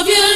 Love you.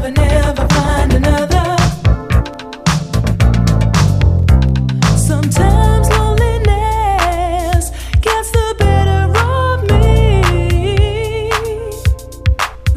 never, never.